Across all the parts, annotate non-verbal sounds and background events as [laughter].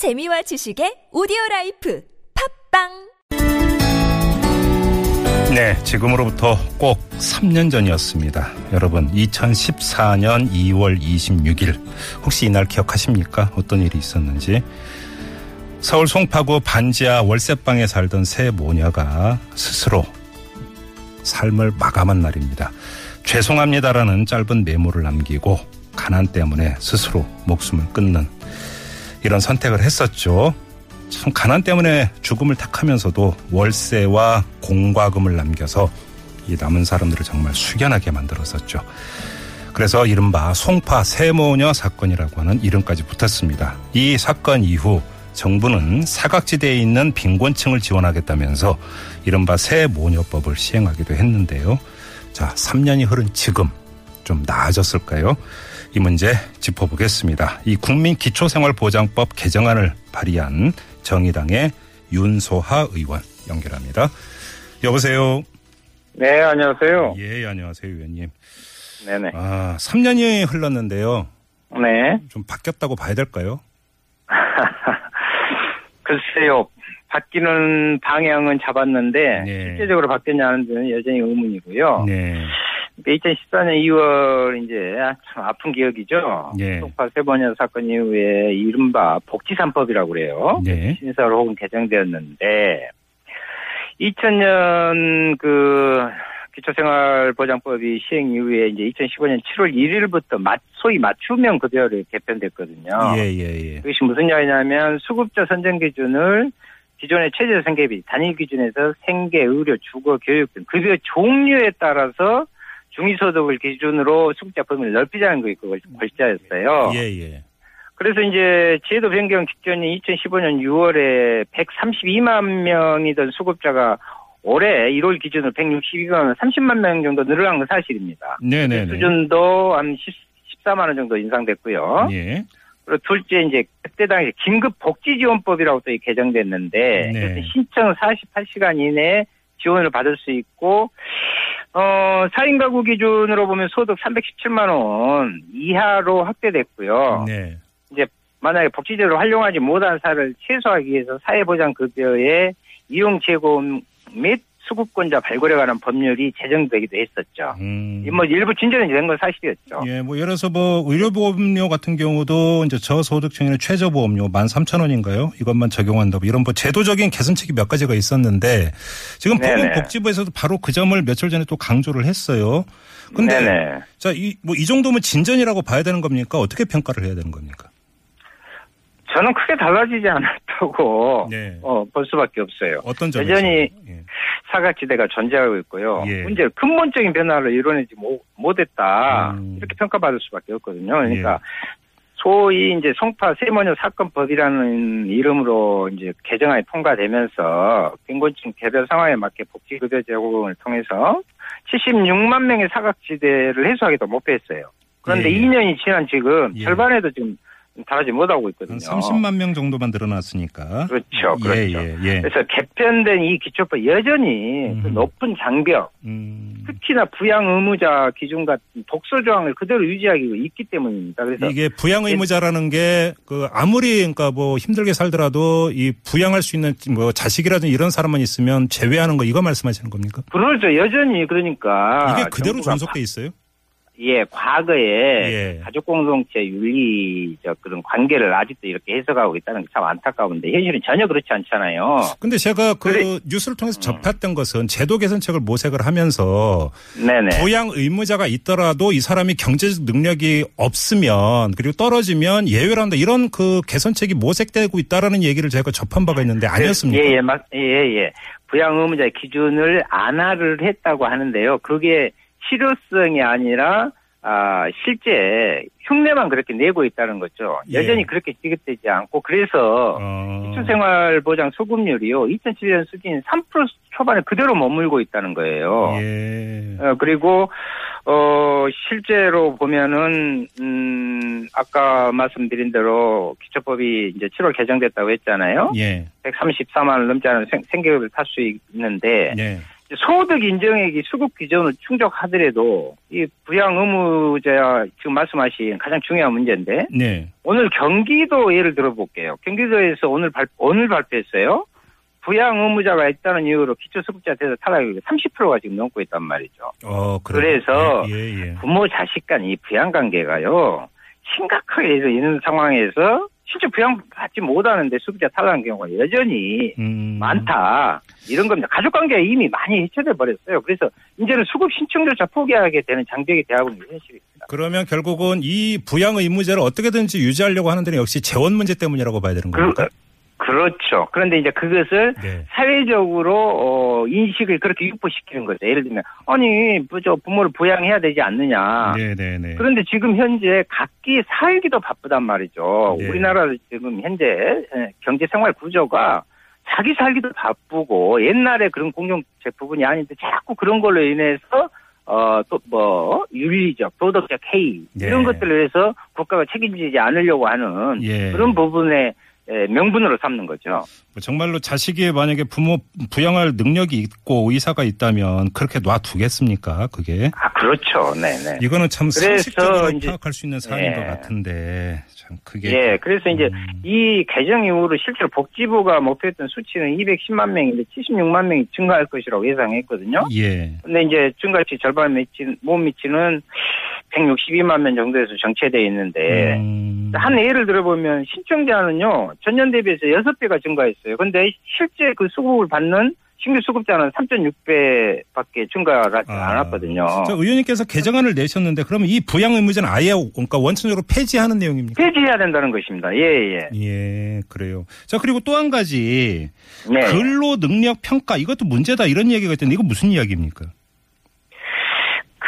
재미와 지식의 오디오 라이프 팟빵 네, 지금으로부터 꼭 3년 전이었습니다. 여러분, 2014년 2월 26일. 혹시 이날 기억하십니까? 어떤 일이 있었는지. 서울 송파구 반지하 월세방에 살던 세 모녀가 스스로 삶을 마감한 날입니다. 죄송합니다라는 짧은 메모를 남기고 가난 때문에 스스로 목숨을 끊는 이런 선택을 했었죠. 참 가난 때문에 죽음을 택하면서도 월세와 공과금을 남겨서 이 남은 사람들을 정말 숙연하게 만들었었죠. 그래서 이른바 송파 세모녀 사건이라고 하는 이름까지 붙었습니다. 이 사건 이후 정부는 사각지대에 있는 빈곤층을 지원하겠다면서 이른바 세모녀법을 시행하기도 했는데요. 자, 3년이 흐른 지금 좀 나아졌을까요? 이 문제 짚어보겠습니다. 이 국민기초생활보장법 개정안을 발의한 정의당의 윤소하 의원 연결합니다. 여보세요. 네, 안녕하세요. 예, 안녕하세요, 의원님. 네네. 아, 3년이 흘렀는데요. 네. 좀 바뀌었다고 봐야 될까요? [laughs] 글쎄요. 바뀌는 방향은 잡았는데 네. 실제적으로 바뀌었냐는 데는 여전히 의문이고요. 네. 2014년 2월 이제 참 아픈 기억이죠. 네. 송파 세 번여 사건 이후에 이른바 복지산법이라고 그래요. 네. 신설 혹은 개정되었는데 2000년 그 기초생활보장법이 시행 이후에 이제 2015년 7월 1일부터 맞, 소위 맞춤형 급여를 개편됐거든요. 예, 예, 예. 이것이 무슨 이야기냐면 수급자 선정 기준을 기존의 최저 생계비 단위 기준에서 생계, 의료, 주거, 교육 등 급여 종류에 따라서 중위소득을 기준으로 수급자 범위를 넓히자는 게 그걸 골자였어요. 예, 예. 그래서 이제 제도 변경 직전인 2015년 6월에 132만 명이던 수급자가 올해 1월 기준으로 162만 30만 명 정도 늘어난 건 사실입니다. 네네네. 수준도 한 10, 14만 원 정도 인상됐고요. 예. 그리고 둘째 이제 그때 당시 긴급 복지 지원법이라고 또 개정됐는데 네. 신청 48시간 이내에 지원을 받을 수 있고 어 4인 가구 기준으로 보면 소득 317만 원 이하로 확대됐고요. 네. 만약에 복지제도를 활용하지 못한 사를 최소화하기 위해서 사회보장급여의 이용 제공 및 수급권자 발굴에 관한 법률이 제정되기도 했었죠. 음. 뭐 일부 진전이 된 건 사실이었죠. 예, 뭐 예를 들어서 뭐 의료보험료 같은 경우도 이제 저소득층에는 최저보험료 13,000원인가요? 이것만 적용한다고 이런 뭐 제도적인 개선책이 몇 가지가 있었는데 지금. 보건복지부에서도 바로 그 점을 며칠 전에 또 강조를 했어요. 근데 네네. 자, 이 뭐 이 정도면 진전이라고 봐야 되는 겁니까? 어떻게 평가를 해야 되는 겁니까? 저는 크게 달라지지 않았다고 네. 어, 볼 수밖에 없어요. 어떤 점에서? 여전히 예. 사각지대가 존재하고 있고요. 예. 문제 근본적인 변화를 이뤄내지 못- 못했다 음. 이렇게 평가받을 수밖에 없거든요. 그러니까 소위 이제 송파 세모녀 사건법이라는 이름으로 이제 개정안이 통과되면서 빈곤층 개별 상황에 맞게 복지급여 제공을 통해서 76만 명의 사각지대를 해소하기도 못했어요. 그런데 예, 예. 2년이 지난 지금 예. 절반에도 지금 달하지 못하고 있거든요. 한 30만 명 정도만 늘어났으니까. 그렇죠, 그렇죠. 예, 예, 예. 그래서 개편된 이 기초법 여전히 그 음. 높은 장벽, 음. 특히나 부양 의무자 기준 같은 독소 조항을 그대로 유지하기 있기 때문입니다. 그래서 이게 부양 의무자라는 게 그 아무리 그러니까 뭐 힘들게 살더라도 이 부양할 수 있는 뭐 자식이라든지 이런 사람만 있으면 제외하는 거 이거 말씀하시는 겁니까? 그러죠. 여전히 그러니까 이게 그대로 존속돼 있어요? 예, 과거에 예. 가족 공동체 윤리적 그런 관계를 아직도 이렇게 해석하고 있다는 게 참 안타까운데 현실은 전혀 그렇지 않잖아요. 근데 제가 그 그래. 뉴스를 통해서 접했던 것은 제도 개선책을 모색을 하면서 네네. 부양 의무자가 있더라도 이 사람이 경제적 능력이 없으면 그리고 떨어지면 예외를 한다 이런 그 개선책이 모색되고 있다라는 얘기를 제가 접한 바가 있는데 아니었습니까? 예, 예, 맞, 예, 예. 부양 의무자의 기준을 안하를 했다고 하는데요. 그게 실효성이 아니라 아, 실제 흉내만 그렇게 내고 있다는 거죠. 예. 여전히 그렇게 지급되지 않고 그래서 어. 기초생활보장 소급률이요. 2007년 수준 3% 초반에 그대로 머물고 있다는 거예요. 예. 어, 그리고 어 실제로 보면은 음 아까 말씀드린 대로 기초법이 이제 7월 개정됐다고 했잖아요. 예. 134만 원 넘지 않은 생, 생계급을 탈 수 있는데 예. 소득 인정액이 수급 기준을 충족하더라도 이 부양 의무자 지금 말씀하신 가장 중요한 문제인데 네. 오늘 경기도 예를 들어볼게요. 경기도에서 오늘 발 오늘 발표했어요. 부양 의무자가 있다는 이유로 기초수급자 대상 탈락률이 30%가 지금 넘고 있단 말이죠. 어. 그래서 예, 예, 예. 부모 자식 간 이 부양 관계가요 심각하게 있는 상황에서 실제 부양 받지 못하는데 수급자 탈락한 경우가 여전히 음. 많다 이런 겁니다. 가족 관계가 이미 많이 해체돼 버렸어요. 그래서 이제는 수급 신청조차 포기하게 되는 장벽이 있는 현실입니다. 그러면 결국은 이 부양 의무제를 어떻게든지 유지하려고 하는 데는 역시 재원 문제 때문이라고 봐야 되는 그, 겁니까? 그 렇죠. 그런데 이제 그것을 네. 사회적으로 어, 인식을 그렇게 유포시키는 거죠. 예를 들면 아니 뭐저 부모를 부양해야 되지 않느냐. 네, 네, 네. 그런데 지금 현재 각기 살기도 바쁘단 말이죠. 네. 우리나라 지금 현재 예, 경제 생활 구조가 자기 살기도 바쁘고 옛날에 그런 공정책 부분이 아닌데 자꾸 그런 걸로 인해서 어 또 뭐 윤리적 도덕적 해이 네. 이런 것들을 해서 국가가 책임지지 않으려고 하는 예. 그런 부분에 예, 명분으로 삼는 거죠. 뭐 정말로 자식이 만약에 부모 부양할 능력이 있고 의사가 있다면 그렇게 놔두겠습니까? 그게 아 그렇죠. 네네. 이거는 참 상식적으로 이제- 파악할 수 있는 사안인 예. 것 같은데 참 그게 예, 그래서 이제 음. 이 개정 이후로 실제로 복지부가 목표했던 수치는 210만 명인데 76만 명이 증가할 것이라고 예상했거든요. 예. 근데 이제 증가치 절반 미친, 못 미치는 162만 명 정도에서 정체되어 있는데, 음. 한 예를 들어보면 신청자는요, 전년 대비해서 6배가 증가했어요. 근데 실제 그 수급을 받는 신규 수급자는 3.6배밖에 증가가 아. 않았거든요. 자, 의원님께서 개정안을 내셨는데 그러면 이 부양 의무제는 아예 그러니까 원천적으로 폐지하는 내용입니까? 폐지해야 된다는 것입니다. 예, 예. 예, 그래요. 자, 그리고 또 한 가지 네. 근로 능력 평가 이것도 문제다 이런 얘기가 있던데 이거 무슨 이야기입니까?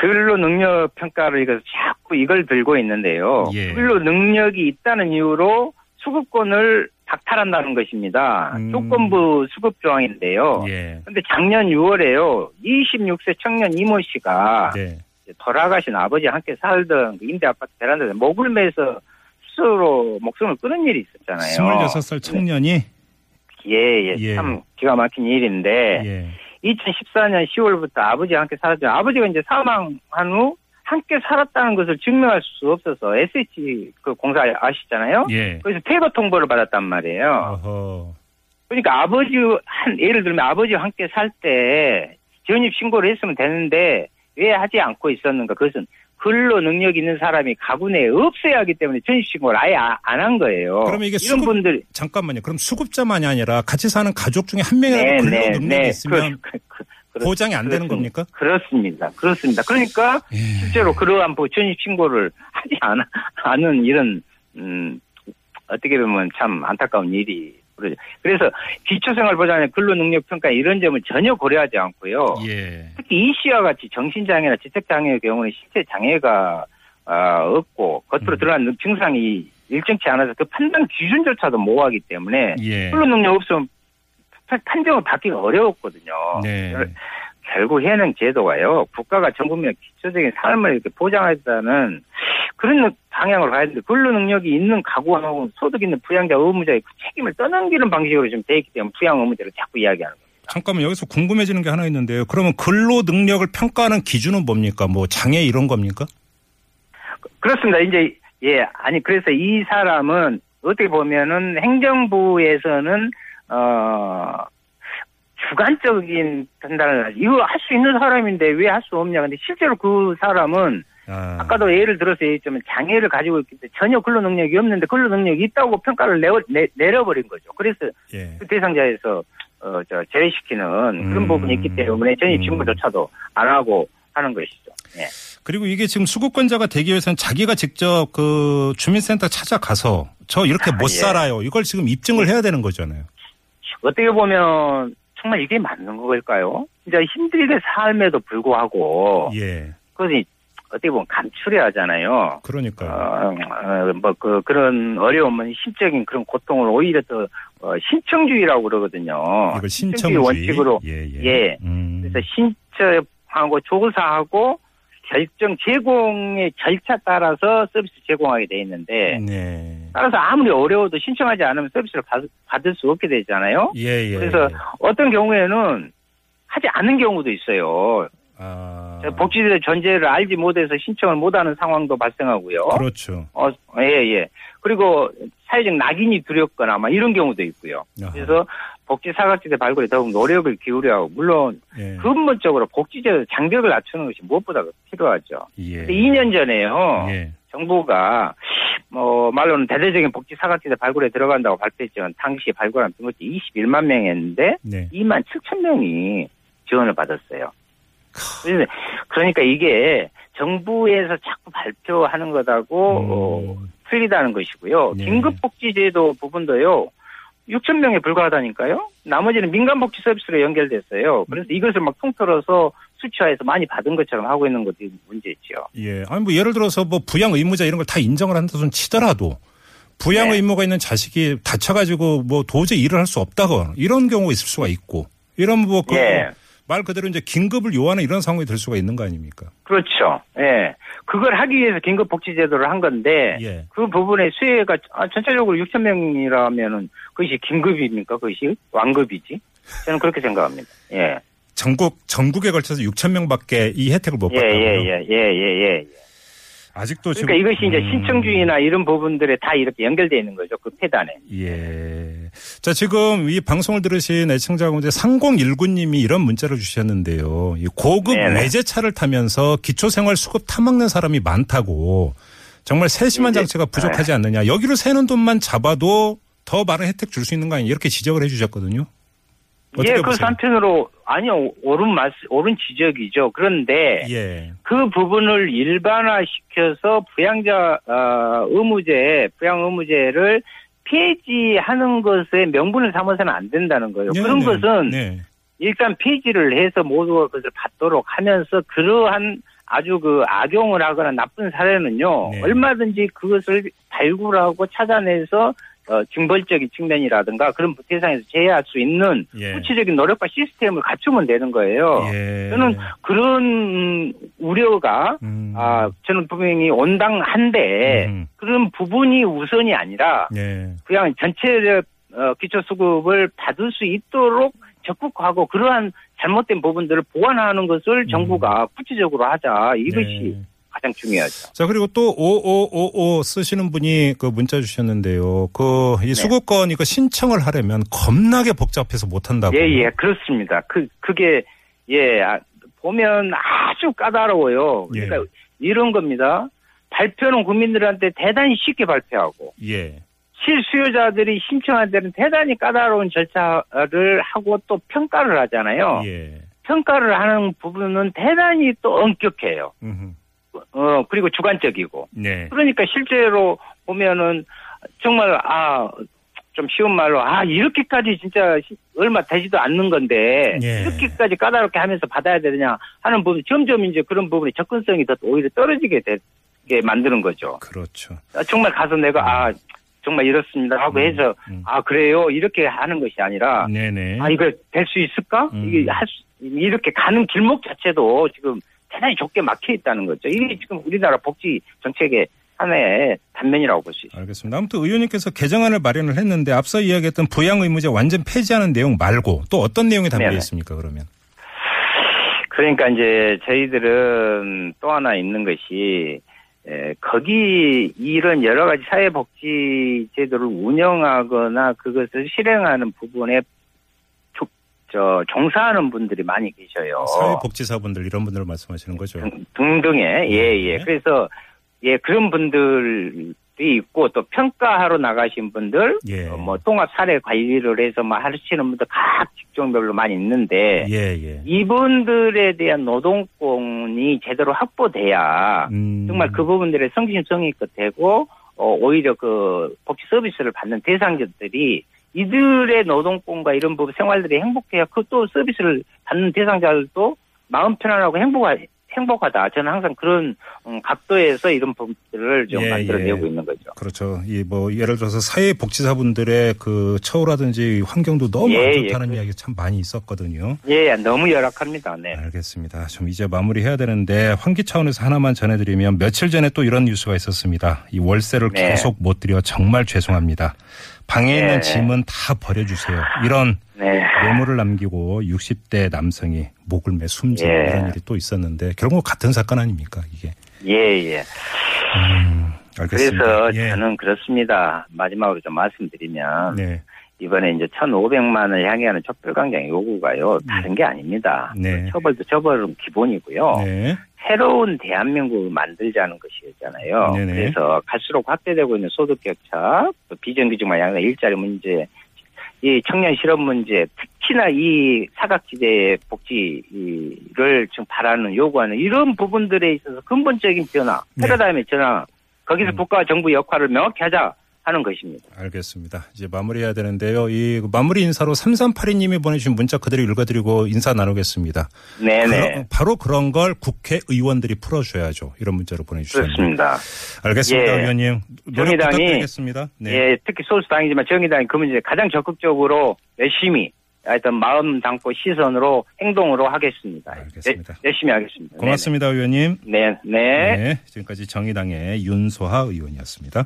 근로 능력 평가를 이거 자꾸 이걸 들고 있는데요. 예. 근로 능력이 있다는 이유로 수급권을 박탈한다는 것입니다. 음. 조건부 수급 조항인데요. 예. 근데 작년 6월에요. 26세 청년 이모 씨가 네. 돌아가신 아버지 함께 살던 그 임대 아파트 베란다에 목을 매서 스스로 목숨을 끊은 일이 있었잖아요. 26살 청년이 예, 예, 예. 참 기가 막힌 일인데 예. 2014년 10월부터 아버지와 함께 살았죠. 아버지가 이제 사망한 후 함께 살았다는 것을 증명할 수 없어서 SH 그 공사 아시잖아요. 예. 그래서 퇴거 통보를 받았단 말이에요. 어허. 그러니까 아버지 한 예를 들면 아버지와 함께 살 때 전입 신고를 했으면 되는데 왜 하지 않고 있었는가? 그것은 근로 능력 있는 사람이 가구 내에 없어야 하기 때문에 전입 신고를 아예 안 한 거예요. 그러면 이게 이런 수급- 분들 잠깐만요. 그럼 수급자만이 아니라 같이 사는 가족 중에 한 명이라도 근로 능력이 있으면 그, 그, 그, 보장이 안 되는. 겁니까? 그렇습니다. 그렇습니다. 그러니까 예. 실제로 그러한 뭐 전입 신고를 하지 않, 않은 이런 음 어떻게 보면 참 안타까운 일이 그러죠. 그래서 기초생활보장의 근로능력평가 이런 점을 전혀 고려하지 않고요. 예. 특히 이 씨와 같이 정신장애나 지적장애의 경우는 신체 장애가 아, 없고 겉으로 음. 드러나는 증상이 일정치 않아서 그 판단 기준조차도 모호하기 때문에 예. 근로능력 없으면 판- 판정을 받기가 어려웠거든요. 네. 결국 현행 제도가요, 국가가 전 국민의 기초적인 삶을 이렇게 보장하자는 그런 방향으로 가야 되는데, 근로 능력이 있는 가구하고 소득 있는 부양자 의무자의 그 책임을 떠넘기는 방식으로 좀돼 있기 때문에 부양 의무자를 자꾸 이야기하는 거예요. 잠깐만 여기서 궁금해지는 게 하나 있는데요. 그러면 근로 능력을 평가하는 기준은 뭡니까? 뭐 장애 이런 겁니까? 그렇습니다. 이제, 예, 아니, 그래서 이 사람은 어떻게 보면은 행정부에서는, 어, 주관적인 판단을, 하지. 이거 할 수 있는 사람인데 왜 할 수 없냐. 근데 실제로 그 사람은 아. 아까도 예를 들어서 얘기했지만 장애를 가지고 있기 때문에 전혀 근로 능력이 없는데 근로 능력이 있다고 평가를 내어, 내, 내려버린 거죠. 그래서 예. 그 대상자에서 어, 저 제외시키는 그런 음. 부분이 있기 때문에 전입 신고조차도 안 하고 하는 것이죠. 예. 그리고 이게 지금 수급권자가 되기 위해서는 자기가 직접 그 주민센터 찾아가서 저 이렇게 못 아, 예. 살아요. 이걸 지금 입증을 해야 되는 거잖아요. 어떻게 보면 정말 이게 맞는 걸까요? 진짜 힘들게 삶에도 불구하고 예. 그것이 어떻게 보면 감출해야 하잖아요. 그러니까요. 어, 뭐, 그, 그런 어려움은 심적인 그런 고통을 오히려 더, 어, 신청주의라고 그러거든요. 이걸 신청주의 신청주의 원칙으로. 예, 예. 예. 음. 그래서 신청하고 조사하고 결정 제공의 절차 따라서 서비스 제공하게 돼 있는데, 네. 따라서 아무리 어려워도 신청하지 않으면 서비스를 받, 받을 수 없게 되잖아요. 예, 예. 그래서 어떤 경우에는 하지 않은 경우도 있어요. 아. 복지제 전제를 알지 못해서 신청을 못하는 상황도 발생하고요. 그렇죠. 어, 예, 예. 그리고 사회적 낙인이 두렵거나 막 이런 경우도 있고요. 아하. 그래서 복지 사각지대 발굴에 더욱 노력을 기울여야 하고, 물론 예. 근본적으로 복지제 장벽을 낮추는 것이 무엇보다 필요하죠. 예. 근데 2년 전에요. 예. 정부가 뭐 말로는 대대적인 복지 사각지대 발굴에 들어간다고 발표했지만 당시 발굴한 등록지 21만 명이었는데 네. 2만 7천 명이 지원을 받았어요. 그러니까 이게 정부에서 자꾸 발표하는 것하고 어, 음. 틀리다는 것이고요. 네. 긴급복지제도 부분도요. 6천 명에 불과하다니까요. 나머지는 민간복지 서비스로 연결됐어요. 그래서 이것을 막 통틀어서 수치화해서 많이 받은 것처럼 하고 있는 것이 문제죠. 예. 아니 뭐 예를 들어서 뭐 부양 의무자 이런 걸 다 인정을 한다 손 치더라도 부양 네. 의무가 있는 자식이 다쳐가지고 뭐 도저히 일을 할 수 없다거나 이런 경우가 있을 수가 있고 이런 뭐그 예. 말 그대로 이제 긴급을 요하는 이런 상황이 될 수가 있는 거 아닙니까? 그렇죠. 예. 그걸 하기 위해서 긴급 복지 제도를 한 건데 예. 그 부분의 수혜가 아, 전체적으로 6천 명이라면은 그것이 긴급입니까? 그것이 완급이지? 저는 그렇게 생각합니다. 예. 전국 전국에 걸쳐서 6천 명밖에 이 혜택을 못 예, 받다고요. 예, 예, 예, 예, 예. 아직도 그러니까 지금 이것이 이제 음. 신청주의나 이런 부분들에 다 이렇게 연결되어 있는 거죠. 그 폐단에. 예. 자, 지금 이 방송을 들으신 애청자분들 3019님이 이런 문자를 주셨는데요. 이 고급 네네. 외제차를 타면서 기초생활 수급 타먹는 사람이 많다고 정말 세심한 이제- 장치가 부족하지 않느냐. 여기로 새는 돈만 잡아도 더 많은 혜택 줄 수 있는 거 아니냐. 이렇게 지적을 해 주셨거든요. 예, 그 보세요? 한편으로 아니요 옳은 말 옳은 지적이죠. 그런데 예. 그 부분을 일반화시켜서 부양자 어, 의무제, 부양 의무제를 폐지하는 것에 명분을 삼아서는 안 된다는 거예요. 네, 그런 네. 것은 네. 일단 폐지를 해서 모두 것을 받도록 하면서 그러한 아주 그 악용을 하거나 나쁜 사례는요 네. 얼마든지 그것을 발굴하고 찾아내서 어, 징벌적인 측면이라든가 그런 대상에서 제외할 수 있는 예. 구체적인 노력과 시스템을 갖추면 되는 거예요. 예. 저는 그런 음, 우려가 음. 아 저는 분명히 온당한데 음. 그런 부분이 우선이 아니라 예. 그냥 전체 어, 기초수급을 받을 수 있도록 적극하고 그러한 잘못된 부분들을 보완하는 것을 정부가 구체적으로 하자 이것이 음. 네. 가장 중요하죠. 자, 그리고 또 5555 쓰시는 분이 그 문자 주셨는데요. 그 네. 이 수급권 이거 신청을 하려면 겁나게 복잡해서 못 한다고. 예, 예, 그렇습니다. 그, 그게, 예, 아, 보면 아주 까다로워요. 예. 그러니까 이런 겁니다. 발표는 국민들한테 대단히 쉽게 발표하고, 예. 실수요자들이 신청한 데는 대단히 까다로운 절차를 하고 또 평가를 하잖아요. 예. 평가를 하는 부분은 대단히 또 엄격해요. 음흠. 어, 그리고 주관적이고. 네. 그러니까 실제로 보면은 정말 아, 좀 쉬운 말로 아, 이렇게까지 진짜 시- 얼마 되지도 않는 건데 예. 이렇게까지 까다롭게 하면서 받아야 되느냐 하는 부분 점점 이제 그런 부분이 접근성이 더 오히려 떨어지게 되게 만드는 거죠. 그렇죠. 아, 정말 가서 내가 아, 정말 이렇습니다 하고 해서 음. 아, 그래요. 이렇게 하는 것이 아니라 네네. 아, 이거 될 수 있을까? 음. 이게 할 수, 이렇게 가는 길목 자체도 지금 대단히 좁게 막혀 있다는 거죠. 이게 지금 우리나라 복지 정책의 하나의 단면이라고 볼 수 있어요. 알겠습니다. 아무튼 의원님께서 개정안을 마련을 했는데 앞서 이야기했던 부양 의무제 완전 폐지하는 내용 말고 또 어떤 내용이 담겨 네네. 있습니까? 그러면? 그러니까 이제 저희들은 또 하나 있는 것이 에, 거기 이런 여러 가지 사회복지 제도를 운영하거나 그것을 실행하는 부분에 조- 저 종사하는 분들이 많이 계셔요. 사회복지사분들 이런 분들을 말씀하시는 거죠. 등- 등등의 예 예 네. 그래서 예 그런 분들이 있고 또 평가하러 나가신 분들 예. 어, 뭐 통합 사례 관리를 해서 뭐 하시는 분들 각 직종별로 많이 있는데 예, 예. 이분들에 대한 노동권이 제대로 확보돼야 음. 정말 그 부분들의 성심성의껏 되고 어, 오히려 그 복지 서비스를 받는 대상자들이 이들의 노동권과 이런 부분 생활들이 행복해야 그또 서비스를 받는 대상자들도 마음 편안하고 행복하, 행복하다. 저는 항상 그런 음, 각도에서 이런 부분들을 좀 예, 만들어내고 예. 있는 거죠. 그렇죠. 이 뭐 예를 들어서 사회복지사분들의 그 처우라든지 환경도 너무 예, 안 예. 좋다는 이야기 참 많이 있었거든요. 예, 너무 열악합니다. 네. 알겠습니다. 좀 이제 마무리해야 되는데 환기 차원에서 하나만 전해드리면 며칠 전에 또 이런 뉴스가 있었습니다. 이 월세를 네. 계속 못 드려 정말 죄송합니다. 방에 네. 있는 짐은 다 버려주세요. 이런 네. 메모를 남기고 60대 남성이 목을 매 숨진 예. 이런 일이 또 있었는데 결국 같은 사건 아닙니까 이게? 예, 예. 알겠습니다. 그래서 예. 저는 그렇습니다. 마지막으로 좀 말씀드리면 네. 이번에 이제 1,500만을 향해 하는 촛불광장 요구가요. 다른 게 아닙니다. 네. 처벌도 처벌은 기본이고요. 네. 새로운 대한민국을 만들자는 것이었잖아요. 네네. 그래서 갈수록 확대되고 있는 소득 격차, 또 비정규직만 양의 일자리 문제, 이 청년 실업 문제, 특히나 이 사각지대의 복지를 지금 바라는 요구하는 이런 부분들에 있어서 근본적인 변화, 네. 패러다임의 전환, 거기서 음. 국가와 정부 역할을 명확히 하자 하는 것입니다. 알겠습니다. 이제 마무리해야 되는데요. 이 마무리 인사로 3382님이 보내주신 문자 그대로 읽어드리고 인사 나누겠습니다. 네네. 그러- 바로 그런 걸 국회의원들이 풀어줘야죠. 이런 문자로 보내주셨는데. 그렇습니다. 알겠습니다, 예. 의원님. 정의당이- 부탁드리겠습니다. 네. 예, 특히 소수당이지만 정의당이 그 문제에 가장 적극적으로 열심히 하여튼 마음 담고 시선으로 행동으로 하겠습니다. 알겠습니다. 예, 열심히 하겠습니다. 고맙습니다, 의원님. 네, 네. 네. 네. 지금까지 정의당의 윤소하 의원이었습니다.